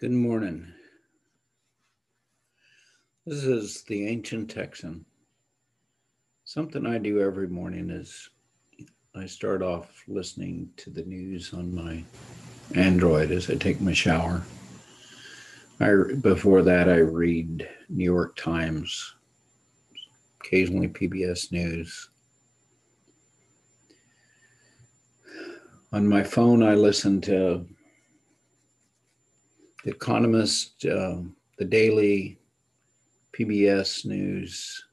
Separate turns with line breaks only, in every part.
Good morning. This is the Ancient Texan. Something I do every morning is I start off listening to the news on my Android as I take my shower. I, before that, I read New York Times, occasionally PBS News. On my phone, I listen to the Economist, uh, The Daily, PBS News,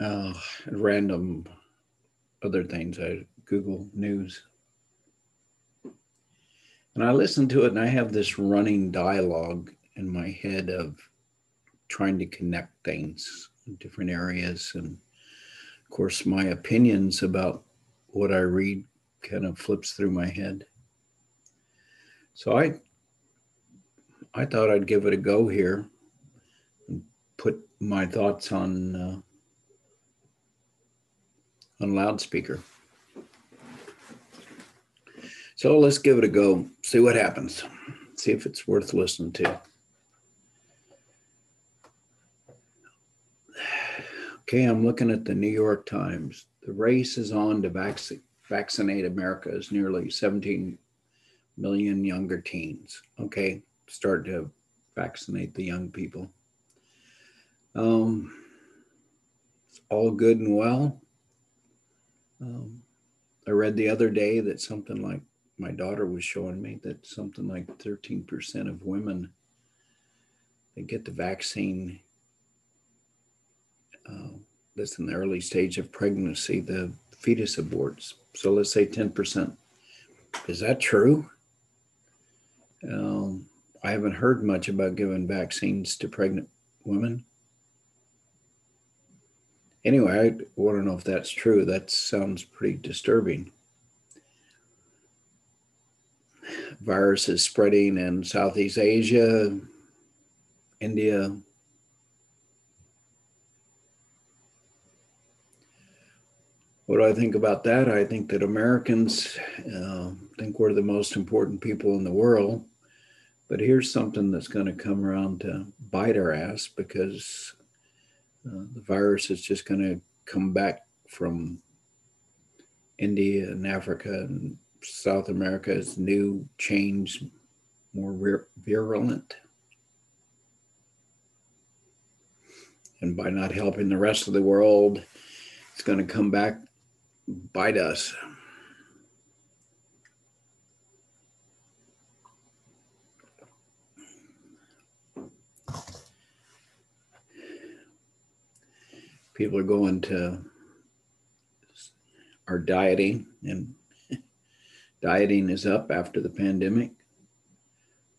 uh, random other things. I Google News. And I listen to it and I have this running dialogue in my head of trying to connect things in different areas. And of course, my opinions about what I read kind of flips through my head. So I I thought I'd give it a go here and put my thoughts on uh, on loudspeaker. So let's give it a go, see what happens, see if it's worth listening to. Okay, I'm looking at the New York Times. The race is on to vac- vaccinate America's nearly 17 million younger teens. Okay, start to vaccinate the young people. Um, it's all good and well. Um, I read the other day that something like my daughter was showing me that something like 13% of women that get the vaccine uh, that's in the early stage of pregnancy, the fetus aborts. So let's say 10%. Is that true? Um, I haven't heard much about giving vaccines to pregnant women. Anyway, I want to know if that's true. That sounds pretty disturbing. Virus is spreading in Southeast Asia, India. What do I think about that? I think that Americans uh, think we're the most important people in the world but here's something that's going to come around to bite our ass because uh, the virus is just going to come back from India and Africa and South America as new, changed, more virulent. And by not helping the rest of the world, it's going to come back, bite us. People are going to are dieting and dieting is up after the pandemic.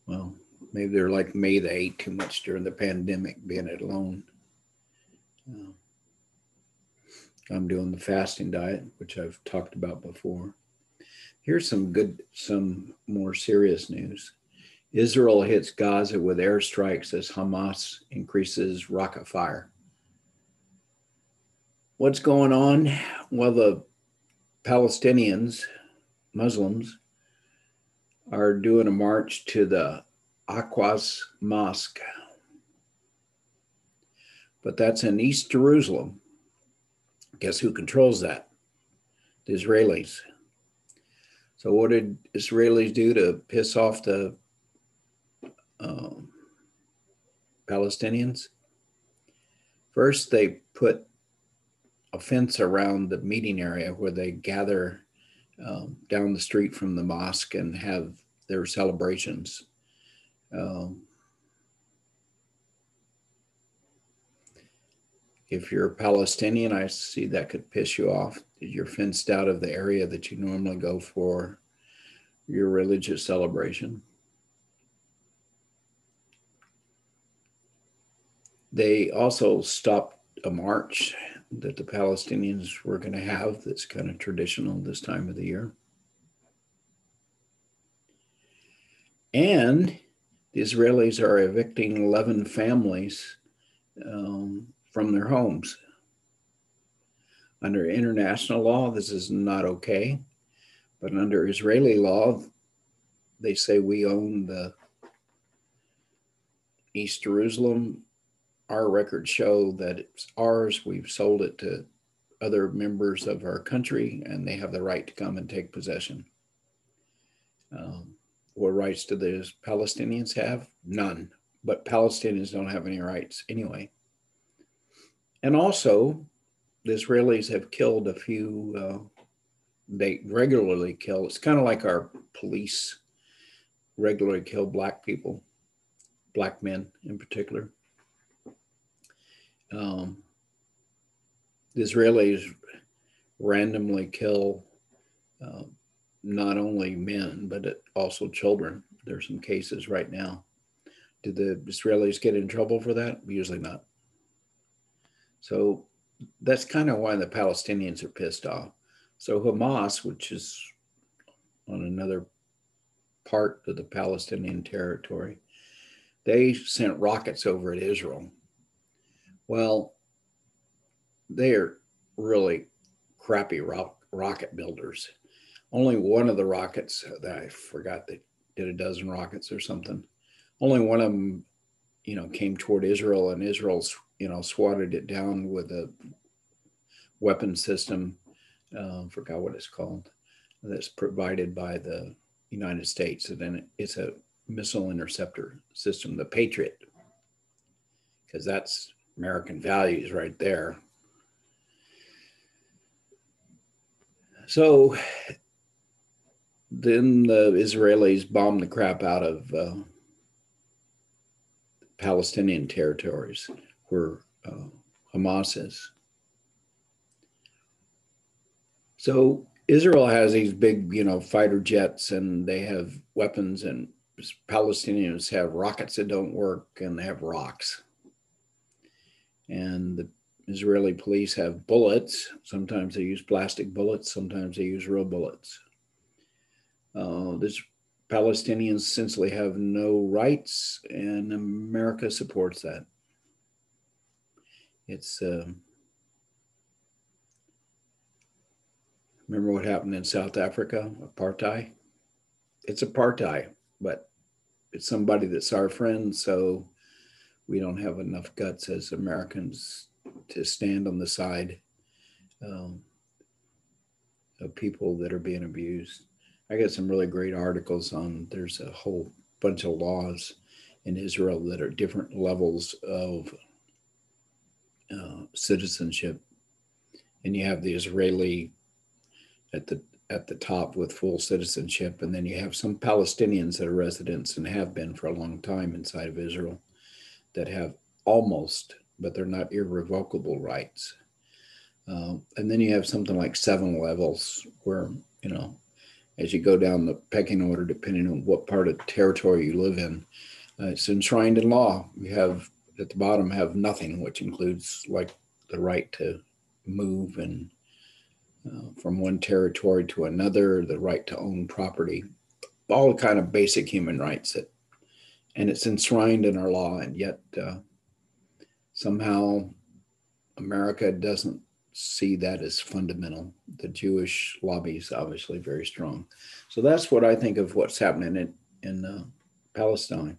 Well maybe they're like me they ate too much during the pandemic being alone. Uh, i'm doing the fasting diet which i've talked about before. Here's some good some more serious news. Israel hits gaza with airstrikes as hamas increases rocket fire what's going on? Well, the Palestinians, Muslims, are doing a march to the Aqsa Mosque. But that's in East Jerusalem. Guess who controls that? The Israelis. So, what did Israelis do to piss off the um, Palestinians? First, they put a fence around the meeting area where they gather um, down the street from the mosque and have their celebrations. Um, if you're Palestinian, I see that could piss you off. You're fenced out of the area that you normally go for your religious celebration. They also stopped a march that the Palestinians were going to have that's kind of traditional this time of the year. And the Israelis are evicting 11 families um, from their homes. Under international law, this is not okay. But under Israeli law, they say we own the East Jerusalem. Our records show that it's ours. We've sold it to other members of our country, and they have the right to come and take possession. Um, what rights do the Palestinians have? None. But Palestinians don't have any rights anyway. And also, the Israelis have killed a few, uh, they regularly kill. It's kind of like our police regularly kill black people, black men in particular. Um, the Israelis randomly kill uh, not only men, but also children. There's some cases right now. Did the Israelis get in trouble for that? Usually not. So that's kind of why the Palestinians are pissed off. So Hamas, which is on another part of the Palestinian territory, they sent rockets over at Israel. Well, they are really crappy rock, rocket builders. Only one of the rockets that I forgot they did a dozen rockets or something. Only one of them, you know, came toward Israel, and Israel's, you know, swatted it down with a weapon system. Uh, forgot what it's called. That's provided by the United States, and then it's a missile interceptor system, the Patriot, because that's American values right there. So then the Israelis bombed the crap out of uh, Palestinian territories where uh, Hamas is. So Israel has these big, you know, fighter jets and they have weapons, and Palestinians have rockets that don't work and they have rocks. And the Israeli police have bullets. Sometimes they use plastic bullets, sometimes they use real bullets. Uh, this Palestinians essentially have no rights, and America supports that. It's uh, remember what happened in South Africa, apartheid. It's apartheid, but it's somebody that's our friend, so we don't have enough guts as Americans to stand on the side um, of people that are being abused. I got some really great articles on. There's a whole bunch of laws in Israel that are different levels of uh, citizenship, and you have the Israeli at the at the top with full citizenship, and then you have some Palestinians that are residents and have been for a long time inside of Israel that have almost, but they're not irrevocable rights. Uh, and then you have something like seven levels where you know as you go down the pecking order, depending on what part of territory you live in. Uh, it's enshrined in law. You have at the bottom have nothing, which includes like the right to move and uh, from one territory to another, the right to own property, all kind of basic human rights that, and it's enshrined in our law, and yet uh, somehow America doesn't see that as fundamental. The Jewish lobby is obviously very strong. So that's what I think of what's happening in, in uh, Palestine.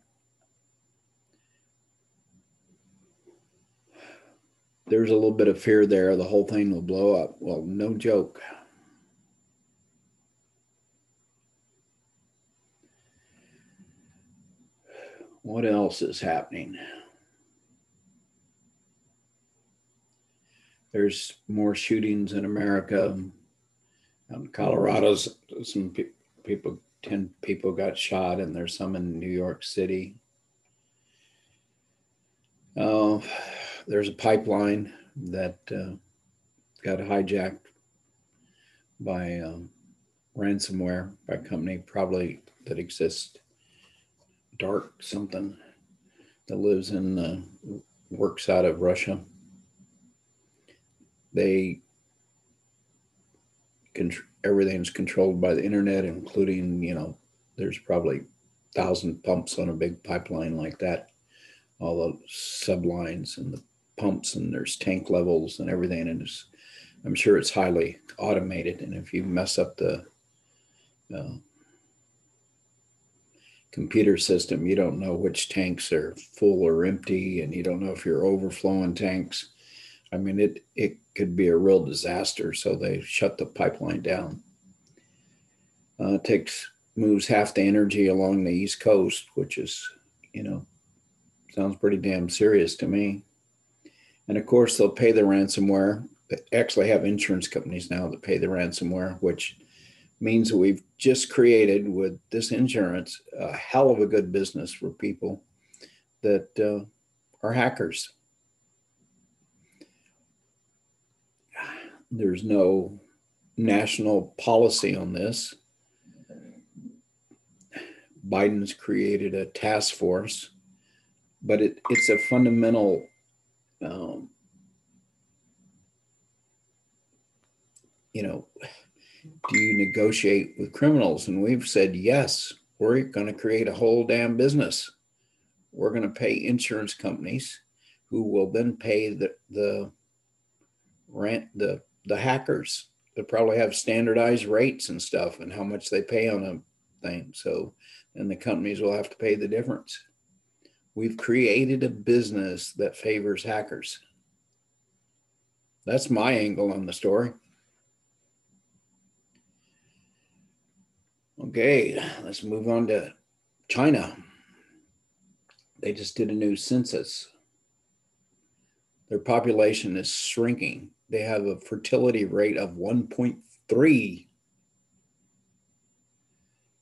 There's a little bit of fear there. The whole thing will blow up. Well, no joke. What else is happening? there's more shootings in America. Um, Colorado's some pe- people, 10 people got shot, and there's some in New York City. Uh, there's a pipeline that uh, got hijacked by um, ransomware by a company probably that exists, Dark something that lives in the works out of Russia they everything's controlled by the internet, including you know there's probably thousand pumps on a big pipeline like that, all the sublines and the pumps, and there's tank levels and everything, and it's, I'm sure it's highly automated. And if you mess up the uh, computer system. You don't know which tanks are full or empty, and you don't know if you're overflowing tanks. I mean, it it could be a real disaster. So they shut the pipeline down. Uh, takes moves half the energy along the east coast, which is, you know, sounds pretty damn serious to me. And of course, they'll pay the ransomware. They actually have insurance companies now that pay the ransomware, which means that we've just created with this insurance a hell of a good business for people that uh, are hackers. There's no national policy on this. Biden's created a task force, but it, it's a fundamental um, you know, do you negotiate with criminals? And we've said, yes, we're going to create a whole damn business. We're going to pay insurance companies who will then pay the, the rent, the, the hackers that probably have standardized rates and stuff and how much they pay on a thing. So then the companies will have to pay the difference. We've created a business that favors hackers. That's my angle on the story. Okay, let's move on to China. They just did a new census. Their population is shrinking. They have a fertility rate of 1.3.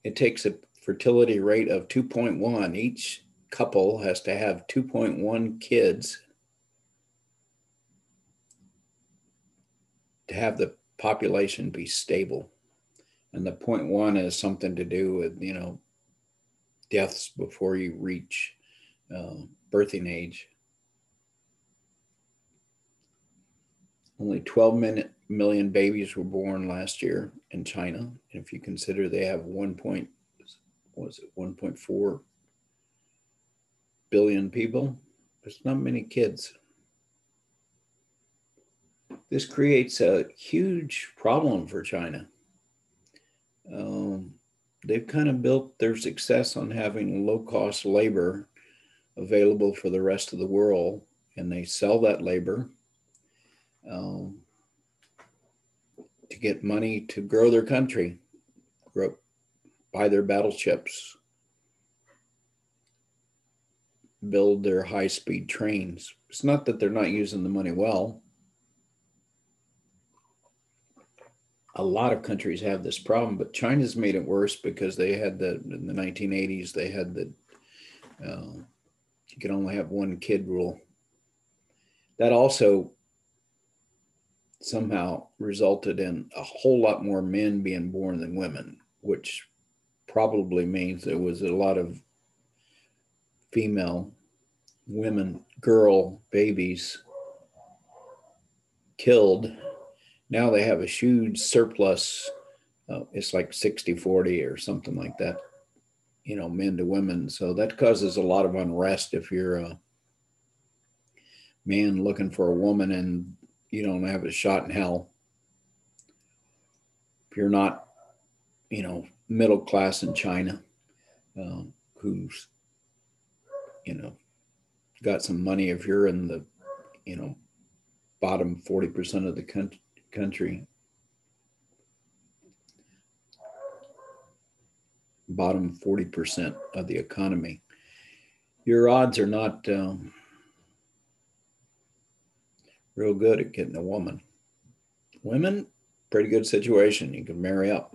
It takes a fertility rate of 2.1. Each couple has to have 2.1 kids to have the population be stable and the point one is something to do with you know deaths before you reach uh, birthing age. Only 12 minute, million babies were born last year in china. If you consider they have 1 point was it 1.4 billion people there's not many kids. This creates a huge problem for china they've kind of built their success on having low cost labor available for the rest of the world, and they sell that labor um, to get money to grow their country, grow, buy their battleships, build their high speed trains. It's not that they're not using the money well. A lot of countries have this problem, but China's made it worse because they had the in the 1980s they had the uh, you can only have one kid rule. That also somehow resulted in a whole lot more men being born than women, which probably means there was a lot of female women, girl babies killed now they have a huge surplus. Uh, it's like 60 40 or something like that, you know, men to women. So that causes a lot of unrest if you're a man looking for a woman and you don't have a shot in hell. If you're not, you know, middle class in China, uh, who's, you know, got some money, if you're in the, you know, bottom 40% of the country, country. Bottom 40% of the economy. Your odds are not um, real good at getting a woman. Women, pretty good situation. You can marry up.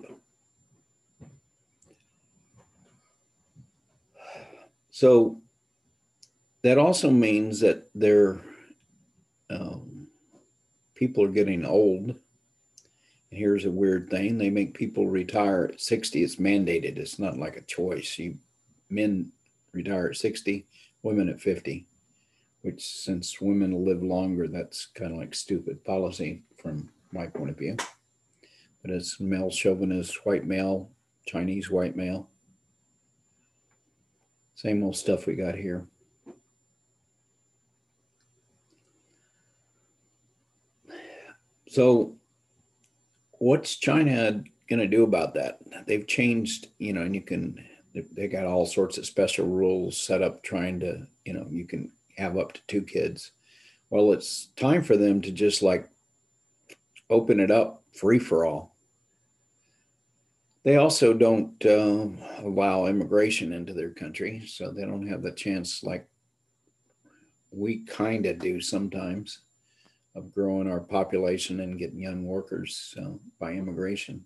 So that also means that they're people are getting old. And here's a weird thing they make people retire at 60. It's mandated, it's not like a choice. You men retire at 60, women at 50, which since women live longer, that's kind of like stupid policy from my point of view. But it's male chauvinist, white male, Chinese white male. Same old stuff we got here. So, what's China going to do about that? They've changed, you know, and you can they, got all sorts of special rules set up trying to, you know, you can have up to two kids. Well, it's time for them to just like open it up free for all. They also don't uh, allow immigration into their country, so they don't have the chance like we kind of do sometimes of growing our population and getting young workers uh, by immigration.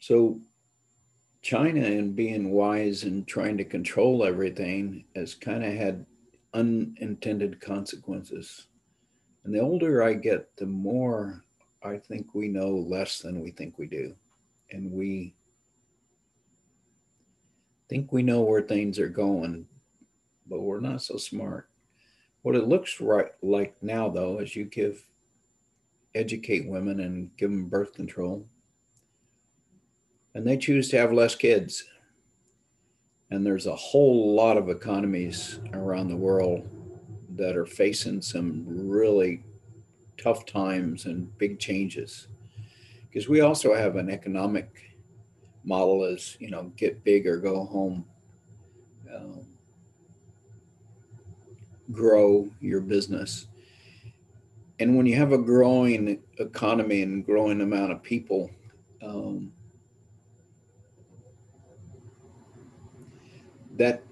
So China and being wise and trying to control everything has kind of had unintended consequences. And the older I get, the more I think we know less than we think we do. And we think we know where things are going, but we're not so smart. What it looks right like now, though, is you give educate women and give them birth control and they choose to have less kids. And there's a whole lot of economies around the world that are facing some really tough times and big changes. Because we also have an economic model as, you know, get big or go home. Um, grow your business. And when you have a growing economy and growing amount of people, um, that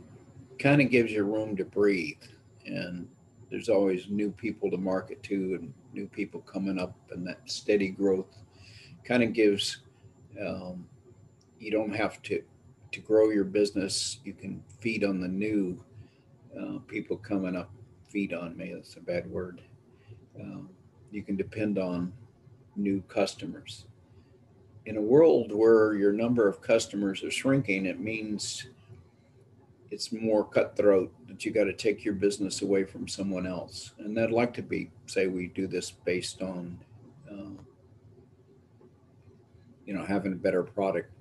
kind of gives you room to breathe. And there's always new people to market to and new people coming up, and that steady growth kind of gives um, you don't have to to grow your business. You can feed on the new uh, people coming up. Feed on me. That's a bad word. Um, you can depend on new customers. In a world where your number of customers are shrinking, it means it's more cutthroat that you got to take your business away from someone else. And I'd like to be, say, we do this based on, uh, you know, having a better product,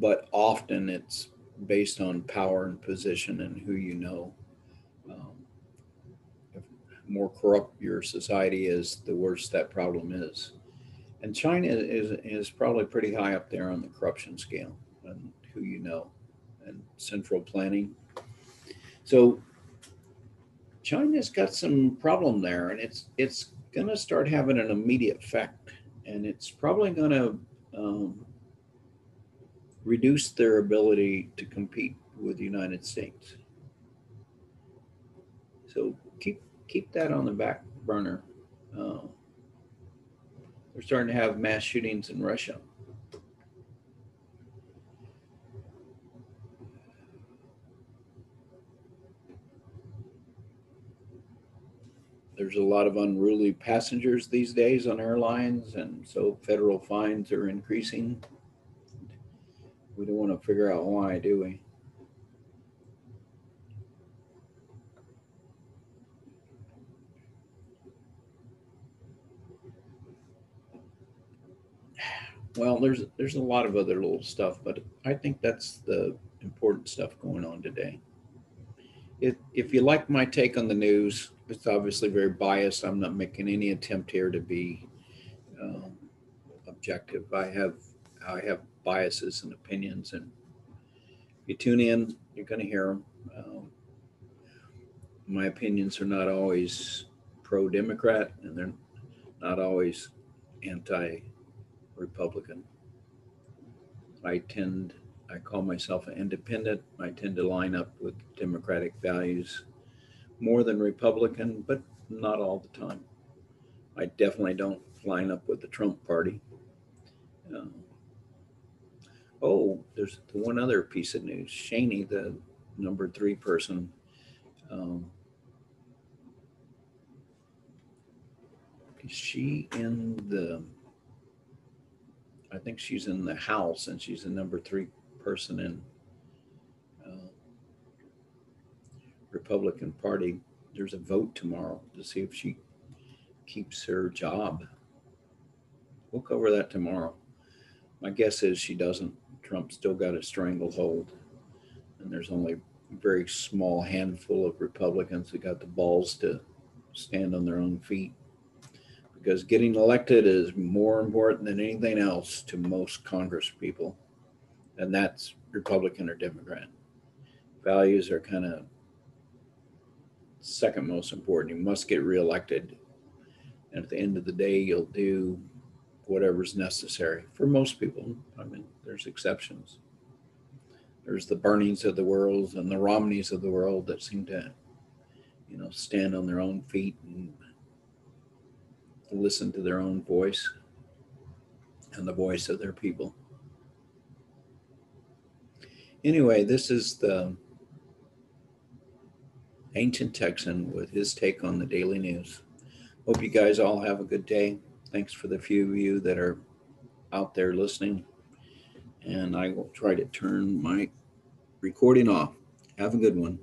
but often it's based on power and position and who you know. Um, more corrupt your society is, the worse that problem is. And China is is probably pretty high up there on the corruption scale and who you know and central planning. So China's got some problem there, and it's it's going to start having an immediate effect, and it's probably going to um, reduce their ability to compete with the United States. So keep keep that on the back burner. Uh, they're starting to have mass shootings in Russia. there's a lot of unruly passengers these days on airlines, and so federal fines are increasing. We don't want to figure out why, do we? Well, there's there's a lot of other little stuff, but I think that's the important stuff going on today. If if you like my take on the news, it's obviously very biased. I'm not making any attempt here to be um, objective. I have I have biases and opinions, and if you tune in, you're going to hear them. Um, my opinions are not always pro-democrat, and they're not always anti-republican. I tend I call myself an independent. I tend to line up with democratic values more than Republican, but not all the time. I definitely don't line up with the Trump party. Um, oh, there's the one other piece of news. Cheney, the number three person, um, is she in the? I think she's in the House, and she's the number three person in Republican Party. There's a vote tomorrow to see if she keeps her job. We'll cover that tomorrow. My guess is she doesn't. Trump still got a stranglehold, and there's only a very small handful of Republicans that got the balls to stand on their own feet. Because getting elected is more important than anything else to most Congress people. and that's Republican or Democrat. Values are kind of second most important. You must get reelected. And at the end of the day, you'll do whatever's necessary for most people. I mean, there's exceptions. There's the Burnings of the world and the Romneys of the world that seem to, you know, stand on their own feet and listen to their own voice and the voice of their people. Anyway, this is the ancient Texan with his take on the daily news. Hope you guys all have a good day. Thanks for the few of you that are out there listening. And I will try to turn my recording off. Have a good one.